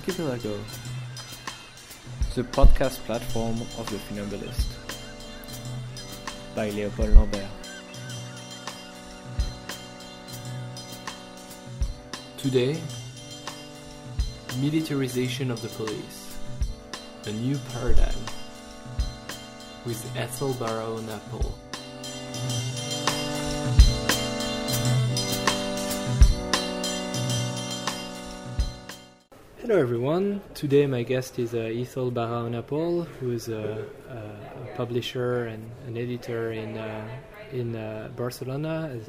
Archipelago, the podcast platform of the Funambulist, by Léopold Lambert. Today, militarization of the police, a new paradigm, with Ethel Baraona Pohl. Hello everyone. Today my guest is uh, Ethel Baraona Pohl, who is a, a, a, publisher and an editor in uh, in uh, Barcelona. As,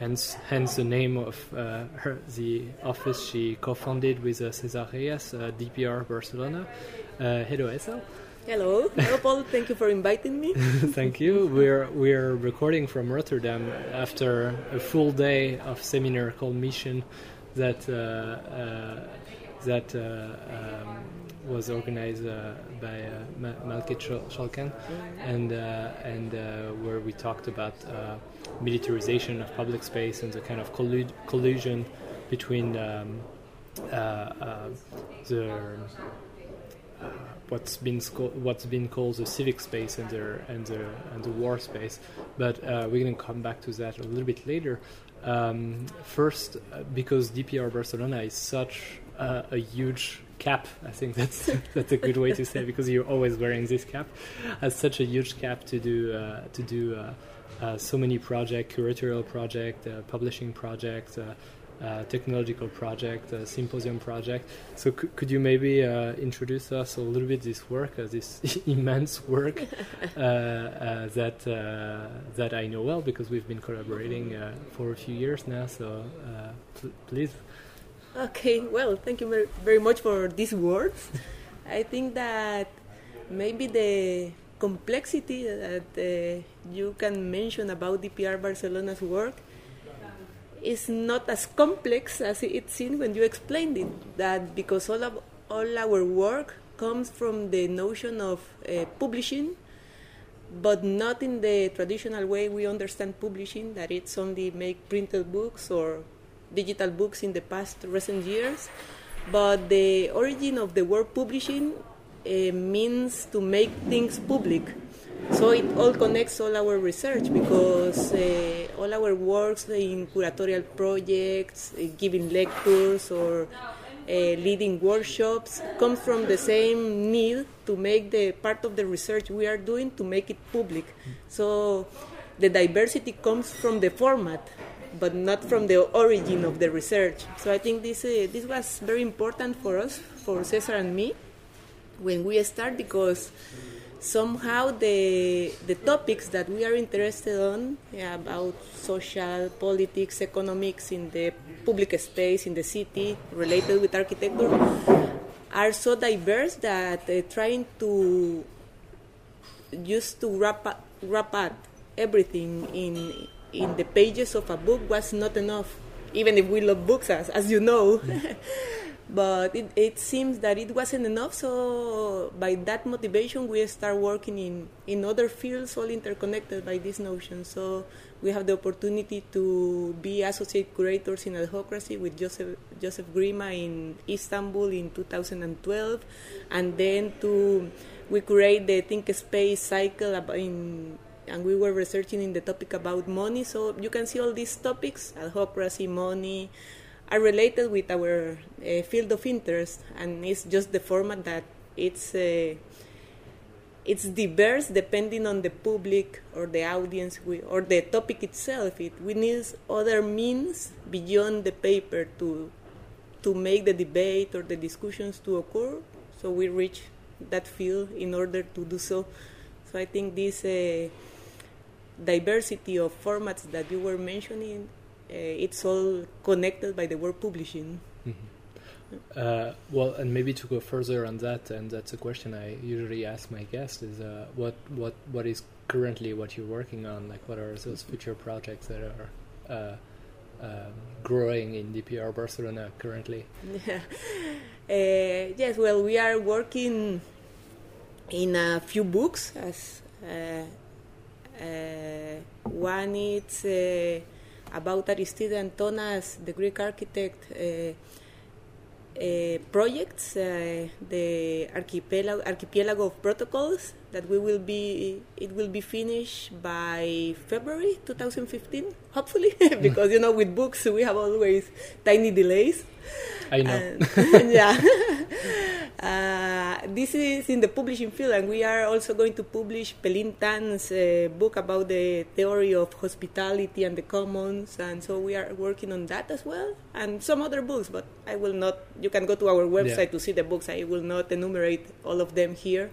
hence, hence the name of uh, her, the office she co-founded with uh, Cesar Reyes, uh, DPR Barcelona. hello, Ethel. Hello, hello, Paul. Thank you for inviting me. Thank you. We're we're recording from Rotterdam after a full day of seminar called Mission that that uh, um, was organized uh, by uh, Malkit Shoshan, and and where we talked about militarization of public space and the kind of collu- collusion between um, the what's been sco- what's been called the civic space and the and the and the war space. But uh, we're going to come back to that a little bit later. Um, first, uh, because DPR Barcelona is such uh, a huge cap. I think that's that's a good way to say because you're always wearing this cap. Has such a huge cap to do uh, to do uh, uh so many projects, curatorial project, uh, publishing projects. Uh, technological project, symposium project. So, c- could you maybe introduce us a little bit this work, this immense work that that I know well because we've been collaborating for a few years now. So, pl- please. Okay, well, thank you very much for these words. I think that maybe the complexity that uh, you can mention about DPR Barcelona's work is not as complex as it seems when you explained it. That because all of all our work comes from the notion of uh, publishing, but not in the traditional way we understand publishing. That it's only make printed books or digital books in the past recent years, but the origin of the word publishing uh, means to make things public. So it all connects all our research because uh, all our works in curatorial projects, uh, giving lectures, or leading workshops comes from the same need to make the part of the research we are doing to make it public. So the diversity comes from the format but not from the origin of the research. So I think this uh, this was very important for us, for Cesar and me, when we start because somehow the the topics that we are interested on yeah, about social politics economics in the public space in the city related with architecture are so diverse that uh, trying to just to wrap up, wrap up everything in in the pages of a book was not enough, even if we love books, as, as you know. but it, it seems that it wasn't enough, so by that motivation, we start working in, in other fields, all interconnected by this notion. So we have the opportunity to be associate curators in adhocracy with Joseph, Joseph Grima in Istanbul in 2012, and then to we create the Think Space cycle in and we were researching in the topic about money. So you can see all these topics, adhocracy, money, are related with our uh, field of interest, and it's just the format that it's uh, it's diverse depending on the public or the audience we, or the topic itself. It we need other means beyond the paper to to make the debate or the discussions to occur. So we reach that field in order to do so. So I think this. Uh, diversity of formats that you were mentioning, uh, it's all connected by the word publishing. Mm-hmm. Uh, well, and maybe to go further on that, and that's a question I usually ask my guests: is uh, what what what is currently what you're working on? Like, what are those future projects that are uh, um, growing in DPR Barcelona currently? Yeah. Uh, yes, well, we are working in a few books as uh, uh, one is uh, about Aristide Antonas, the Greek architect, uh, projects, uh, the archipelago, archipelago of protocols that we will be it will be finished by February 2015, hopefully, because you know with books we have always tiny delays. I know. And, yeah. Uh, this is in the publishing field, and we are also going to publish Pelin Tan's uh, book about the theory of hospitality and the commons, and so we are working on that as well, and some other books. But I will not. You can go to our website Yeah. to see the books. I will not enumerate all of them here.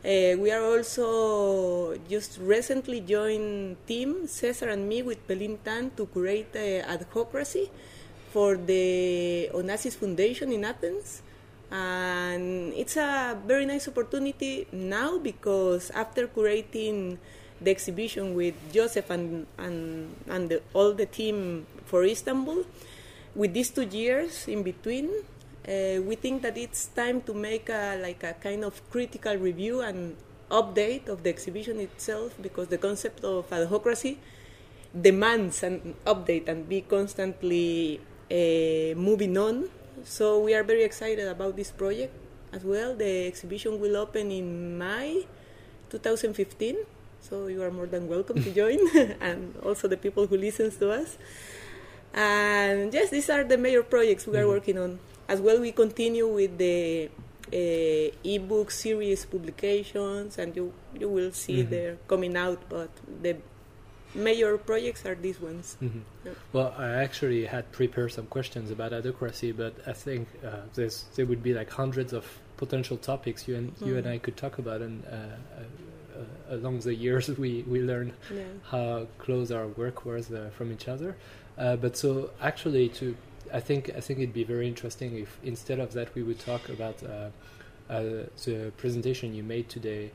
Uh, we are also just recently joined team Cesar and me with Pelin Tan to create uh, adhocracy for the Onassis Foundation in Athens. And it's a very nice opportunity now because after curating the exhibition with Joseph and, and, and the, all the team for Istanbul, with these two years in between, uh, we think that it's time to make a, like a kind of critical review and update of the exhibition itself because the concept of adhocracy demands an update and be constantly moving on. So we are very excited about this project as well. The exhibition will open in May 2015. So you are more than welcome to join, and also the people who listens to us. And yes, these are the major projects we are Mhm. working on. As well, we continue with the uh, ebook series publications, and you you will see Mhm. they're coming out. But the major projects are these ones. Mhm. Yeah. Well, I actually had prepared some questions about adhocracy, but I think uh, there's there would be like hundreds of potential topics you and you and Mhm. I could talk about, and uh, uh, uh, along the years we we learned Yeah. how close our work was uh, from each other. Uh, but so actually, to I think I think it'd be very interesting if instead of that we would talk about uh, uh, the presentation you made today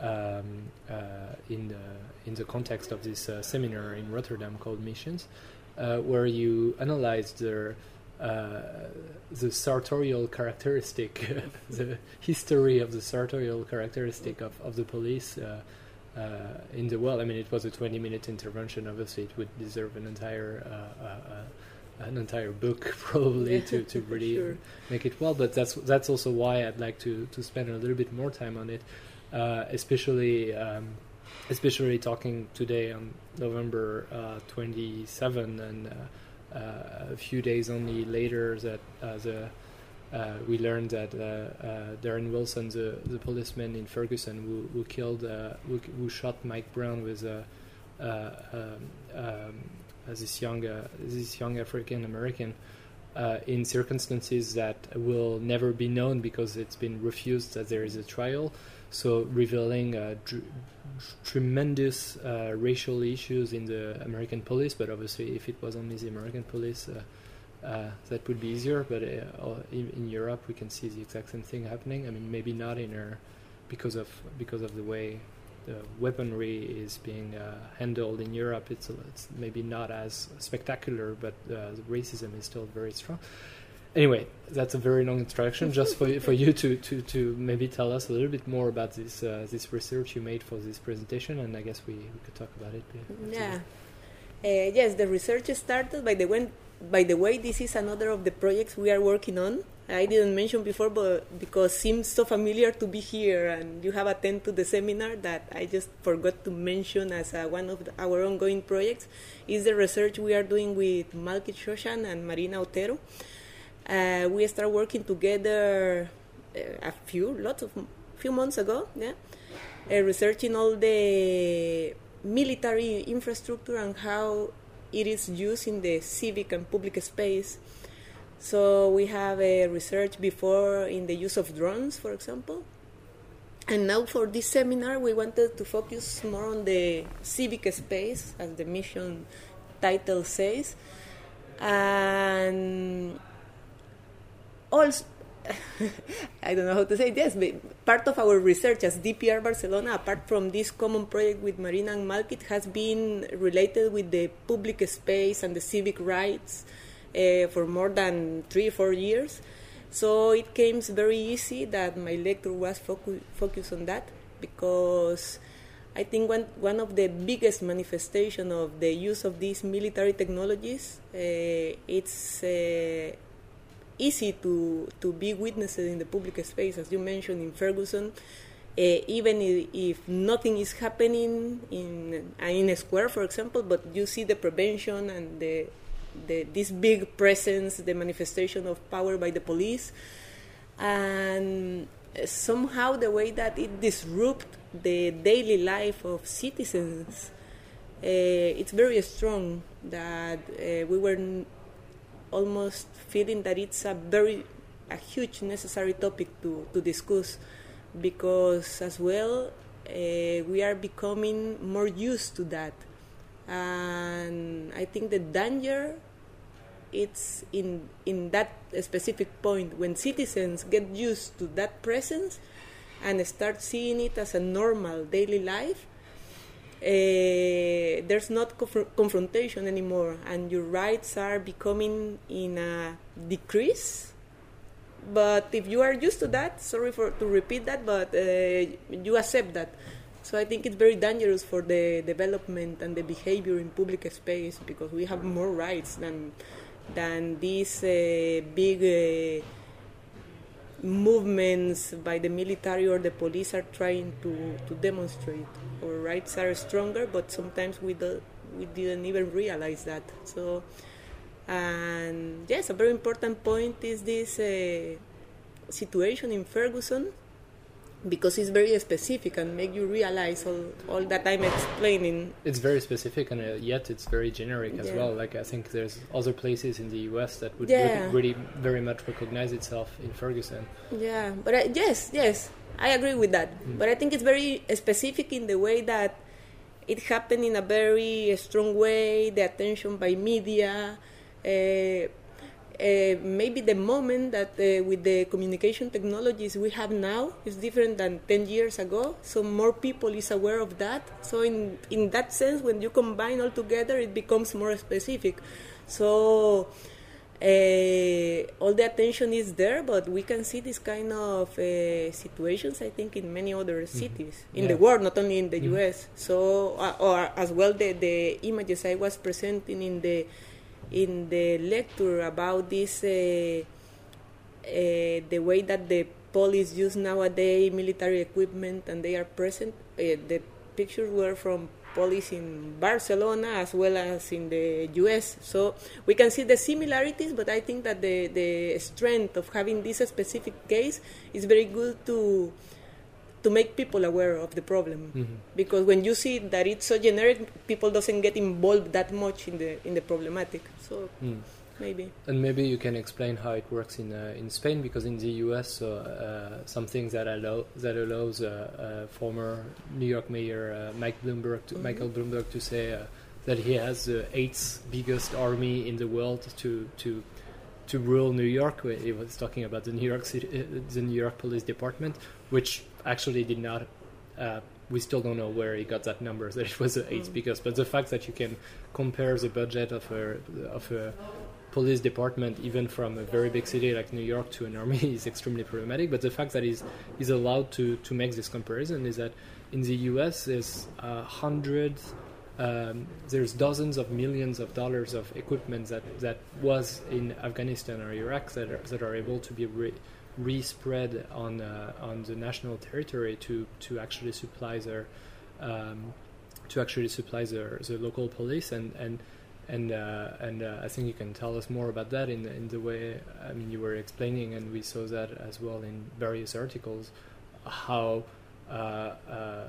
um, uh, in the in the context of this uh, seminar in Rotterdam called Missions, uh, where you analyzed the uh, the sartorial characteristic, the history of the sartorial characteristic of, of the police uh, uh, in the world. I mean, it was a 20 minute intervention. Obviously, it would deserve an entire an entire book probably to, to really sure. make it well. But that's that's also why I'd like to to spend a little bit more time on it, uh, especially. Um, Especially talking today on November uh, 27, and uh, uh, a few days only later that uh, the we learned that Darren Wilson, the, the policeman in Ferguson who, who killed, who, who shot Mike Brown with uh, um, um, this young, this young African American, uh, in circumstances that will never be known because it's been refused that there is a trial. So revealing uh, dr- tremendous uh, racial issues in the American police, but obviously, if it was only the American police, uh, uh, that would be easier. But uh, in, in Europe, we can see the exact same thing happening. I mean, maybe not in our because of because of the way the weaponry is being uh, handled in Europe. It's it's maybe not as spectacular, but racism is still very strong. Anyway, that's a very long introduction, just for for you to, to, to maybe tell us a little bit more about this uh, this research you made for this presentation, and I guess we, we could talk about it. Yeah. Uh, yes, the research started by the when, by the way. This is another of the projects we are working on. I didn't mention before, but because seems so familiar to be here and you have attended to the seminar that I just forgot to mention as uh, one of the, our ongoing projects is the research we are doing with Malkit Shoshan and Marina Otero. Uh, we started working together uh, a few, lots of few months ago. Yeah, uh, researching all the military infrastructure and how it is used in the civic and public space. So we have a research before in the use of drones, for example. And now for this seminar, we wanted to focus more on the civic space, as the mission title says. And also, I don't know how to say this, but part of our research as DPR Barcelona, apart from this common project with Marina and Malkit, has been related with the public space and the civic rights uh, for more than three or four years. So it came very easy that my lecture was focu- focused on that because I think one, one of the biggest manifestation of the use of these military technologies uh, it's uh, easy to to be witnessed in the public space, as you mentioned in Ferguson. Uh, even if, nothing is happening in uh, in a square, for example, but you see the prevention and the, the this big presence, the manifestation of power by the police, and somehow the way that it disrupts the daily life of citizens, uh, it's very strong. That uh, we were almost feeling that it's a very a huge necessary topic to, to discuss because as well uh, we are becoming more used to that. And i think the danger it's in in that specific point when citizens get used to that presence and start seeing it as a normal daily life uh, there's not conf- confrontation anymore and your rights are becoming in a decrease. But if you are used to that sorry for to repeat that but uh, you accept that. So i think it's very dangerous for the development and the behavior in public space because we have more rights than than these uh, big uh, movements by the military or the police are trying to, to demonstrate. Our rights are stronger but sometimes we, do, we didn't even realize that. So and yes, a very important point is this uh, situation in Ferguson because it's very specific and make you realize all, all that I'm explaining. It's very specific and uh, yet it's very generic as Yeah. well. Like I think there's other places in the U.S. that would Yeah. really, really very much recognize itself in Ferguson. Yeah, but I, yes, yes, I agree with that. But I think it's very specific in the way that it happened in a very strong way, the attention by media. Uh, uh, maybe the moment that uh, with the communication technologies we have now is different than 10 years ago so more people is aware of that so in in that sense when you combine all together it becomes more specific so uh, all the attention is there, but we can see this kind of uh, situations. I think in many other cities in Yeah. the world, not only in the Mhm. U.S. So, uh, or as well, the the images I was presenting in the in the lecture about this, uh, uh, the way that the police use nowadays military equipment and they are present. Uh, the pictures were from police in Barcelona as well as in the US. So we can see the similarities, but I think that the, the strength of having this specific case is very good to to make people aware of the problem. Mhm. Because when you see that it's so generic, people doesn't get involved that much in the in the problematic. So Mm. maybe. And maybe you can explain how it works in uh, in Spain because in the U.S. Uh, uh, something that allow that allows uh, uh, former New York Mayor uh, Mike Bloomberg to, Mhm. Michael Bloomberg to say uh, that he has the eighth biggest army in the world to to to rule New York. He was talking about the New York City, uh, the New York Police Department, which actually did not. Uh, we still don't know where he got that number that it was the eighth Mm. but the fact that you can compare the budget of a of a police department, even from a very big city like New York, to an army is extremely problematic. But the fact that he's, he's allowed to, to make this comparison is that in the US, there's uh, hundreds, um, there's dozens of millions of dollars of equipment that, that was in Afghanistan or Iraq that are, that are able to be re, re-spread on, uh, on the national territory to, to actually supply their um, to actually supply the, the local police. And and and uh, and uh, I think you can tell us more about that in in the way I mean you were explaining, and we saw that as well in various articles, how uh, uh,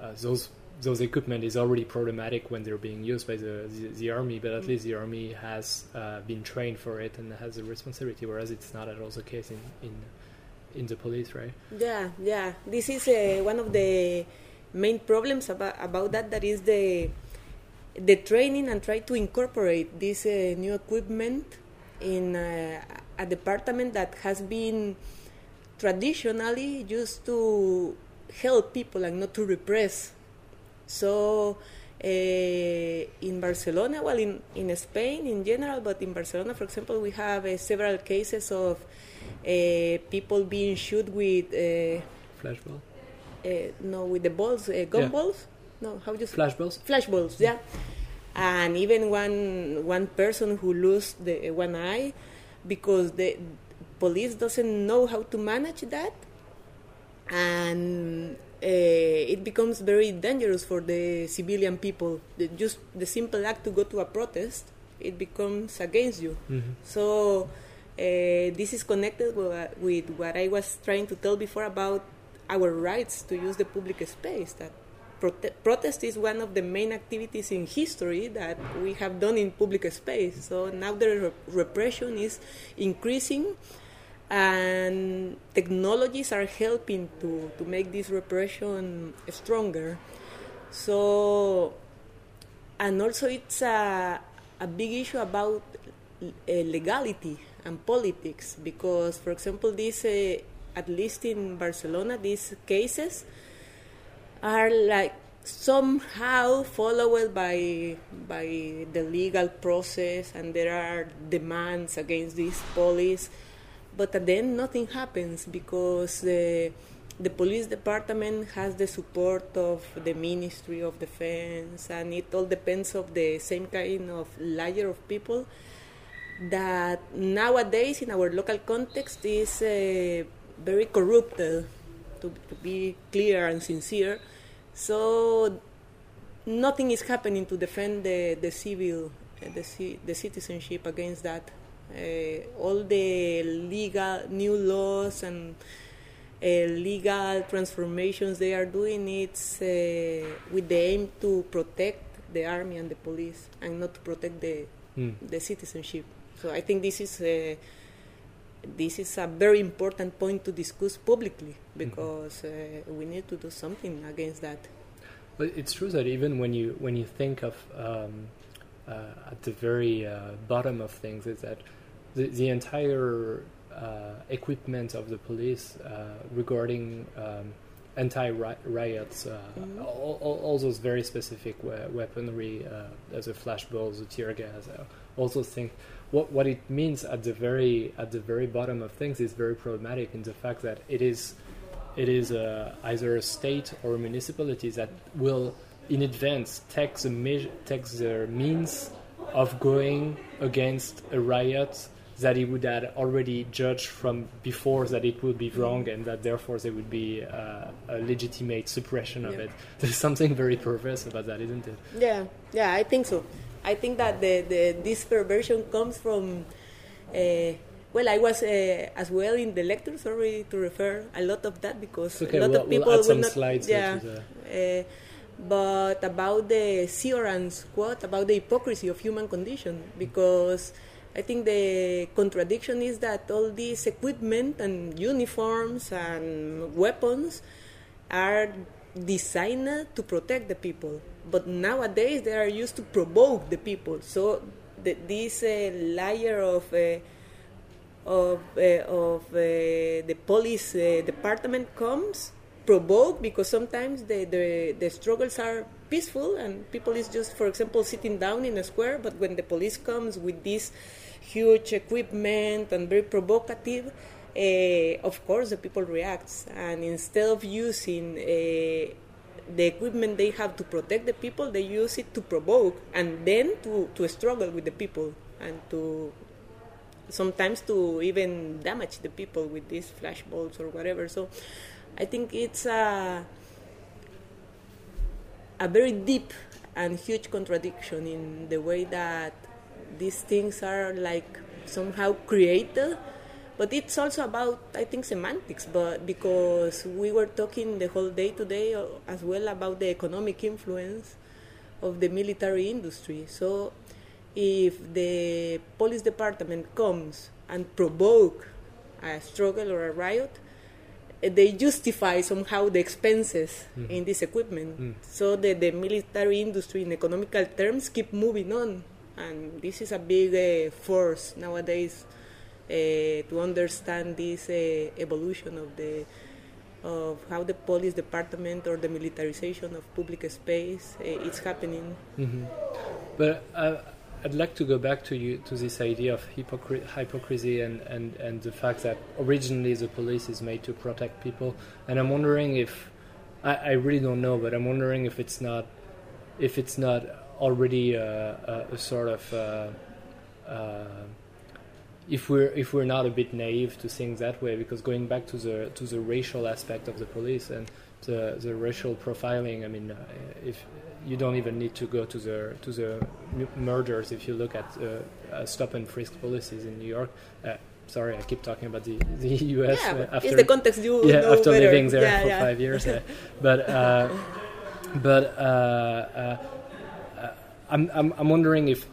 uh, those those equipment is already problematic when they're being used by the the, the army, but at Mm. least the army has uh, been trained for it and has a responsibility, whereas it's not at all the case in in in the police, right? Yeah, yeah. This is uh, one of the main problems about about that. That is the the training and try to incorporate this uh, new equipment in uh, a department that has been traditionally used to help people and not to repress. So. Uh, in Barcelona, well, in, in Spain in general, but in Barcelona, for example, we have uh, several cases of uh, people being shot with uh, Flashball, uh, no with the balls, uh, gun Yeah. balls. No, how do you say? flashballs. Flash balls, yeah. And even one one person who lost the one eye because the police doesn't know how to manage that, and uh, it becomes very dangerous for the civilian people. The, just the simple act to go to a protest, it becomes against you. Mm-hmm. So uh, this is connected with, with what I was trying to tell before about our rights to use the public space. That prote- protest is one of the main activities in history that we have done in public space. So now the re- repression is increasing, and technologies are helping to, to make this repression stronger. So, and also it's a, a big issue about uh, legality and politics because, for example, this, uh, at least in Barcelona, these cases are like somehow followed by by the legal process, and there are demands against this police, but then nothing happens because the the police department has the support of the Ministry of Defense, and it all depends of the same kind of layer of people that nowadays in our local context is uh, very corrupted, to, to be clear and sincere. So nothing is happening to defend the, the civil, the, the citizenship against that. Uh, all the legal new laws and uh, legal transformations they are doing it's uh, with the aim to protect the army and the police and not to protect the Mm. the citizenship. So I think this is a, this is a very important point to discuss publicly because uh, we need to do something against that. But it's true that even when you when you think of um, uh, at the very uh, bottom of things, is that the, the entire uh, equipment of the police uh, regarding um, anti-riots, uh, Mhm. all, all, all those very specific we- weaponry, uh, as a flashballs, the tear gas, uh, all those things. What what it means at the very at the very bottom of things is very problematic in the fact that it is it is uh, either a state or a municipality that will in advance take the take the means of going against a riot that he would have already judged from before that it would be wrong and that therefore there would be uh, a legitimate suppression of Yeah. it. There's something very perverse about that, isn't it? Yeah, yeah, I think so. I think that the, the this perversion comes from. Uh, well, I was uh, as well in the lecture. Sorry to refer a lot of that because Okay, a lot we'll, of people we'll will not. slides. yeah, the- uh, but about the Cioran's quote about the hypocrisy of human condition because I think the contradiction is that all this equipment and uniforms and weapons are designed to protect the people, but nowadays they are used to provoke the people. So the, this uh, layer of uh, of uh, of uh, the police uh, department comes provoked because sometimes the, the the struggles are peaceful and people is just for example sitting down in a square but when the police comes with this huge equipment and very provocative uh, of course the people reacts and instead of using uh, the equipment they have to protect the people they use it to provoke and then to, to struggle with the people and to sometimes to even damage the people with these flashballs or whatever. So I think it's a, a very deep and huge contradiction in the way that these things are like somehow created. But it's also about, I think, semantics. But because we were talking the whole day today uh, as well about the economic influence of the military industry. So if the police department comes and provoke a struggle or a riot, eh, they justify somehow the expenses Mhm. in this equipment. Mm. So that the military industry, in economical terms, keep moving on, and this is a big uh, force nowadays uh, to understand this uh, evolution of the of how the police department or the militarization of public space uh, is happening. hmm But uh, I'd like to go back to you to this idea of hypocri- hypocrisy and, and, and the fact that originally the police is made to protect people. And I'm wondering if I, I really don't know, but I'm wondering if it's not if it's not already uh, a, a sort of uh, uh, if we're if we're not a bit naive to think that way, because going back to the to the racial aspect of the police and the the racial profiling, I mean, uh, if you don't even need to go to the to the murders, if you look at uh, uh, stop and frisk policies in New York. Uh, sorry, I keep talking about the the U.S. Yeah, uh, after it's the context you yeah know after better. living there Yeah, for yeah. five years, uh, but uh, but uh, uh, uh, I'm, I'm I'm wondering if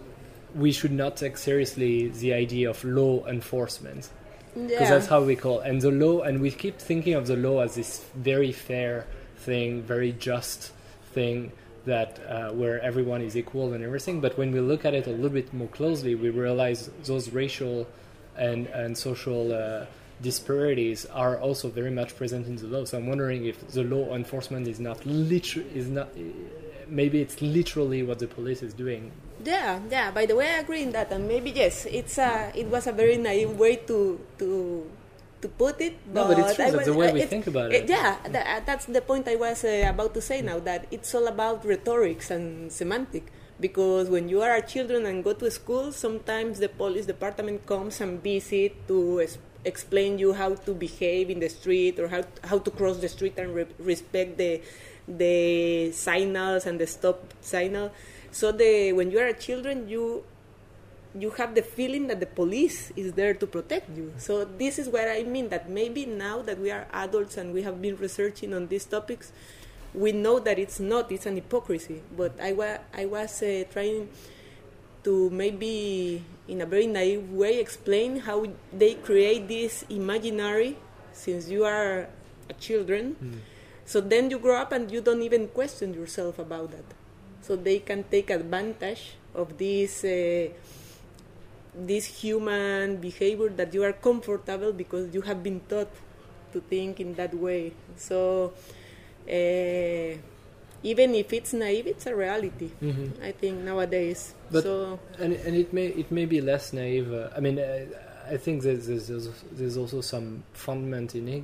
we should not take seriously the idea of law enforcement because Yeah. that's how we call it. and the law and we keep thinking of the law as this very fair thing very just thing that uh, where everyone is equal and everything but when we look at it a little bit more closely we realize those racial and and social uh, disparities are also very much present in the law so i'm wondering if the law enforcement is not literally is not maybe it's literally what the police is doing Yeah, yeah. By the way, I agree in that, and maybe yes, it's a it was a very naive way to to to put it. No, but it's true, that's was- the way uh, we think about it. Yeah, that, uh, that's the point I was uh, about to say now. That it's all about rhetorics and semantic. Because when you are a children and go to school, sometimes the police department comes and visit to explain you how to behave in the street or how how to cross the street and re- respect the the signals and the stop signal. So the when you are a children, you you have the feeling that the police is there to protect you. So this is what I mean that maybe now that we are adults and we have been researching on these topics, we know that it's not. It's an hypocrisy. But I wa- I was uh, trying to maybe in a very naive way explain how they create this imaginary since you are a children. So then you grow up and you don't even question yourself about that. So they can take advantage of this uh, this human behavior that you are comfortable because you have been taught to think in that way. So uh, even if it's naive, it's a reality. Mhm. I think nowadays. But- so and and it may it may be less naive. Uh, I mean, uh, I think there's, there's there's there's also some fundament in it,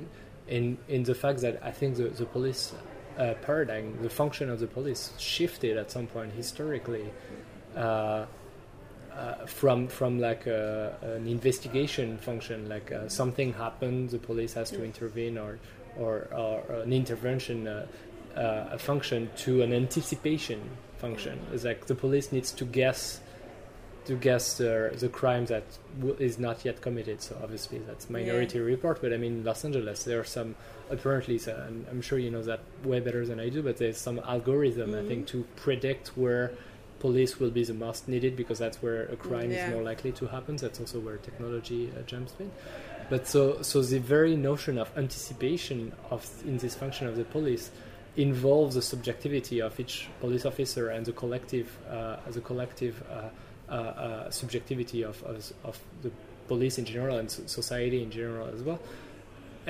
in in the fact that I think the the police uh, paradigm, the function of the police, shifted at some point historically. Uh, uh, from from like a, an investigation function, like uh, something happened, the police has to intervene, or or, or an intervention uh, uh, a function to an anticipation function. It's like the police needs to guess to guess the the crime that w- is not yet committed. So obviously that's Minority Report, but I mean Los Angeles, there are some apparently. So I'm, I'm sure you know that way better than I do, but there's some algorithm I think to predict where police will be the most needed because that's where a crime Yeah. is more likely to happen. That's also where technology uh, jumps in. But so so the very notion of anticipation of in this function of the police involves the subjectivity of each police officer and the collective uh, the collective uh, uh, uh, subjectivity of, of of the police in general and society in general as well.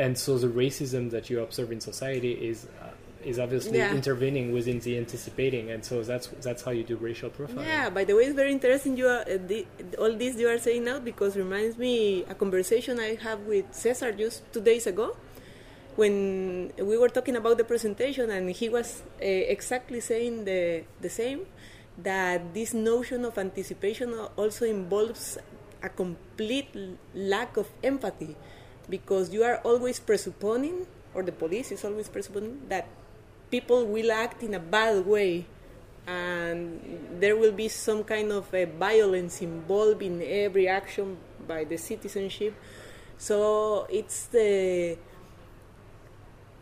And so the racism that you observe in society is uh, is obviously Yeah. intervening within the anticipating, and so that's that's how you do racial profiling. Yeah, by the way, it's very interesting. You are, uh, the, all this you are saying now because reminds me a conversation I had with Cesar just two days ago, when we were talking about the presentation, and he was uh, exactly saying the the same. That this notion of anticipation also involves a complete lack of empathy, because you are always presupposing, or the police is always presupposing that people will act in a bad way and there will be some kind of uh, violence involved in every action by the citizenship. So it's the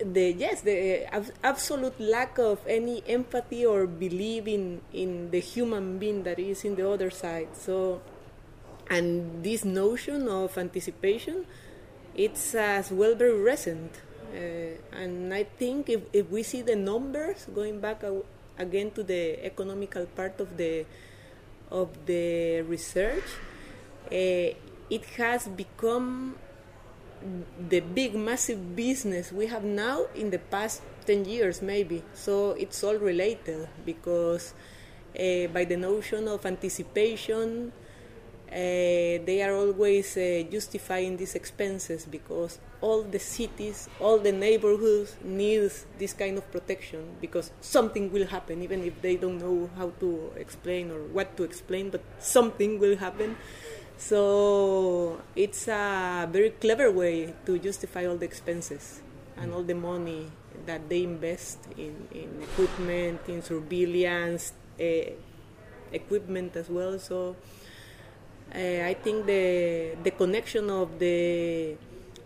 the yes the ab- absolute lack of any empathy or belief in in the human being that is in the other side. So and this notion of anticipation it's as well very recent. Uh, and i think if, if we see the numbers going back again to the economical part of the of the research uh, it has become the big massive business we have now in the past 10 years maybe so it's all related because uh, by the notion of anticipation uh, they are always uh, justifying these expenses because all the cities, all the neighborhoods needs this kind of protection because something will happen, even if they don't know how to explain or what to explain, but something will happen. So it's a very clever way to justify all the expenses and all the money that they invest in, in equipment, in surveillance, uh, equipment as well. So uh, I think the the connection of the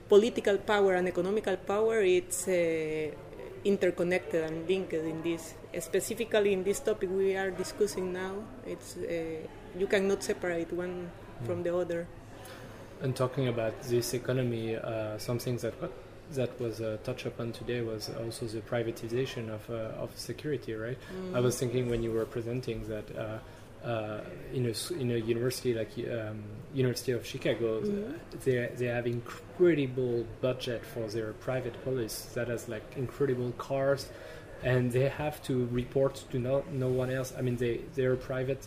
political power and economical power it's uh, interconnected and linked in this. Specifically in this topic we are discussing now, it's uh, you cannot separate one mm. From the other. And talking about this economy, uh, some things that that was uh, touched upon today was also the privatization of uh, of security, right? Mm. I was thinking when you were presenting that uh, uh, in a in a university like um, University of Chicago, mm-hmm. they they have incredible budget for their private police that has like incredible cars, and they have to report to no no one else. I mean, they they're private,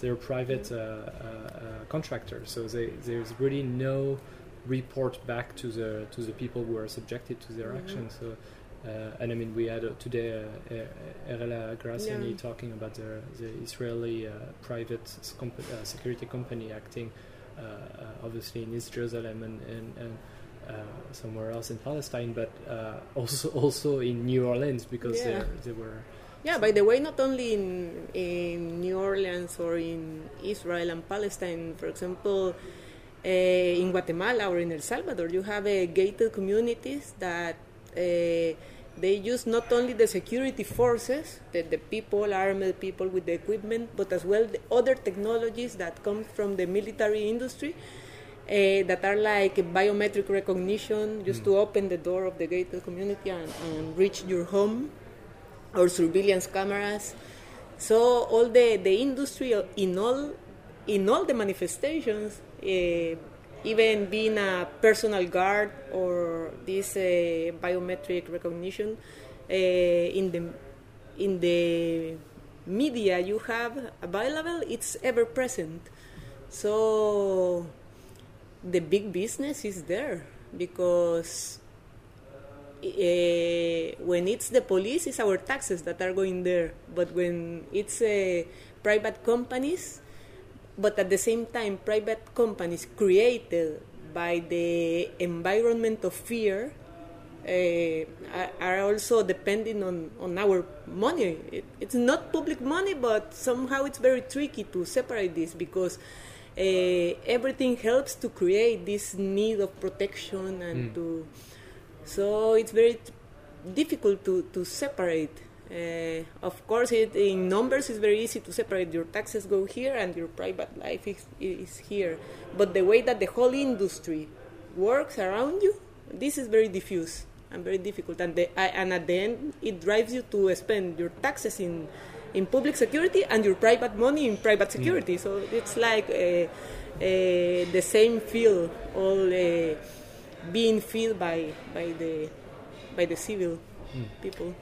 they're private mm-hmm. uh, uh, contractors, so they, there's really no report back to the to the people who are subjected to their mm-hmm. actions. So uh, and I mean, we had uh, today uh, Erella Grassiani yeah. talking about the, the Israeli uh, private comp- uh, security company acting uh, obviously in East Jerusalem and, and, and somewhere else in Palestine, but also also in New Orleans because yeah. they were. Yeah, by the way, not only in, in New Orleans or in Israel and Palestine, for example, uh, in Guatemala or in El Salvador, you have uh, gated communities that uh, they use not only the security forces, the, the people, armed people with the equipment, but as well the other technologies that come from the military industry uh, that are like biometric recognition, just mm. to open the door of the gated community and, and, reach your home, or surveillance cameras. So all the, the industry in all in all the manifestations uh, even being a personal guard or this uh, biometric recognition uh, in the in the media you have available it's ever present so the big business is there because uh, when it's the police it's our taxes that are going there but when it's uh, private companies but at the same time, private companies created by the environment of fear uh, are also depending on, on our money. It, it's not public money, but somehow it's very tricky to separate this because everything helps to create this need of protection and mm. to. So it's very t- difficult to, to separate. Uh, of course, it, in numbers, it's very easy to separate. Your taxes go here, and your private life is, is here. But the way that the whole industry works around you, this is very diffuse and very difficult. And, the, and at the end, it drives you to spend your taxes in in public security and your private money in private security. Mm. So it's like uh, uh, the same field, all uh, being filled by by the by the civil mm. people.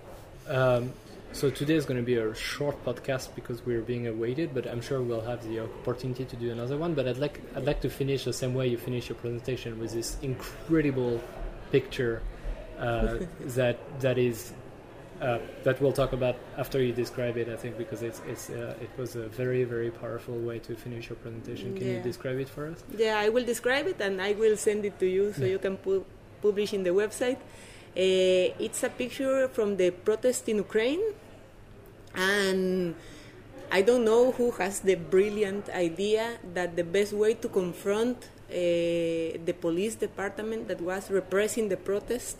Um, so today is going to be a short podcast because we're being awaited, but I'm sure we'll have the opportunity to do another one. But I'd like I'd like to finish the same way you finish your presentation with this incredible picture uh, that that is uh, that we'll talk about after you describe it. I think because it's it's uh, it was a very very powerful way to finish your presentation. Can yeah. you describe it for us? Yeah, I will describe it and I will send it to you so yeah. you can pu- publish in the website. Uh, it's a picture from the protest in Ukraine, and I don't know who has the brilliant idea that the best way to confront uh, the police department that was repressing the protest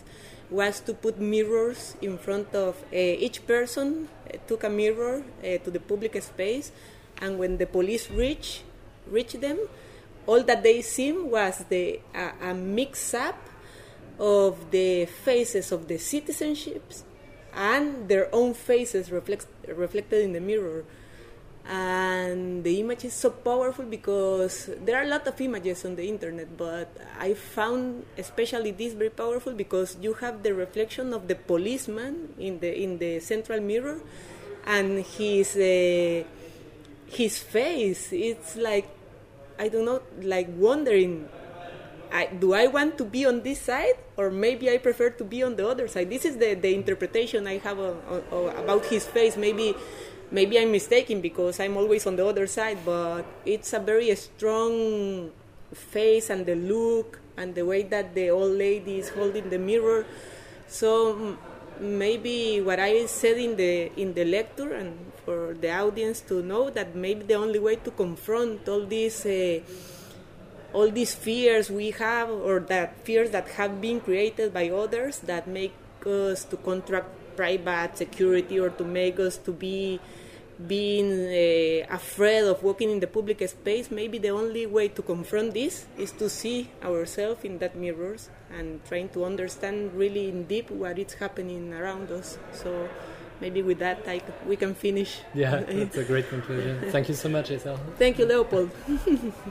was to put mirrors in front of uh, each person uh, took a mirror uh, to the public space and when the police reach reach them all that they see was the a mix up of the faces of the citizenships and their own faces reflect, reflected in the mirror. And the image is so powerful because there are a lot of images on the internet, but I found especially this very powerful because you have the reflection of the policeman in the in the central mirror, and his uh, his face. It's like I don't know, like wondering I, do I want to be on this side or maybe I prefer to be on the other side? This is the, the interpretation I have on, on, about his face. Maybe maybe I'm mistaken because I'm always on the other side, but it's a very strong face and the look and the way that the old lady is holding the mirror. So maybe what I said in the in the lecture and for the audience to know that maybe the only way to confront all these uh, all these fears we have or that fears that have been created by others that make us to contract private security or to make us to be being uh, afraid of walking in the public space, maybe the only way to confront this is to see ourselves in that mirrors and trying to understand really in deep what is happening around us. So maybe with that I, we can finish. Yeah, that's a great conclusion. Thank you so much, Ethel. Thank you, Leopold.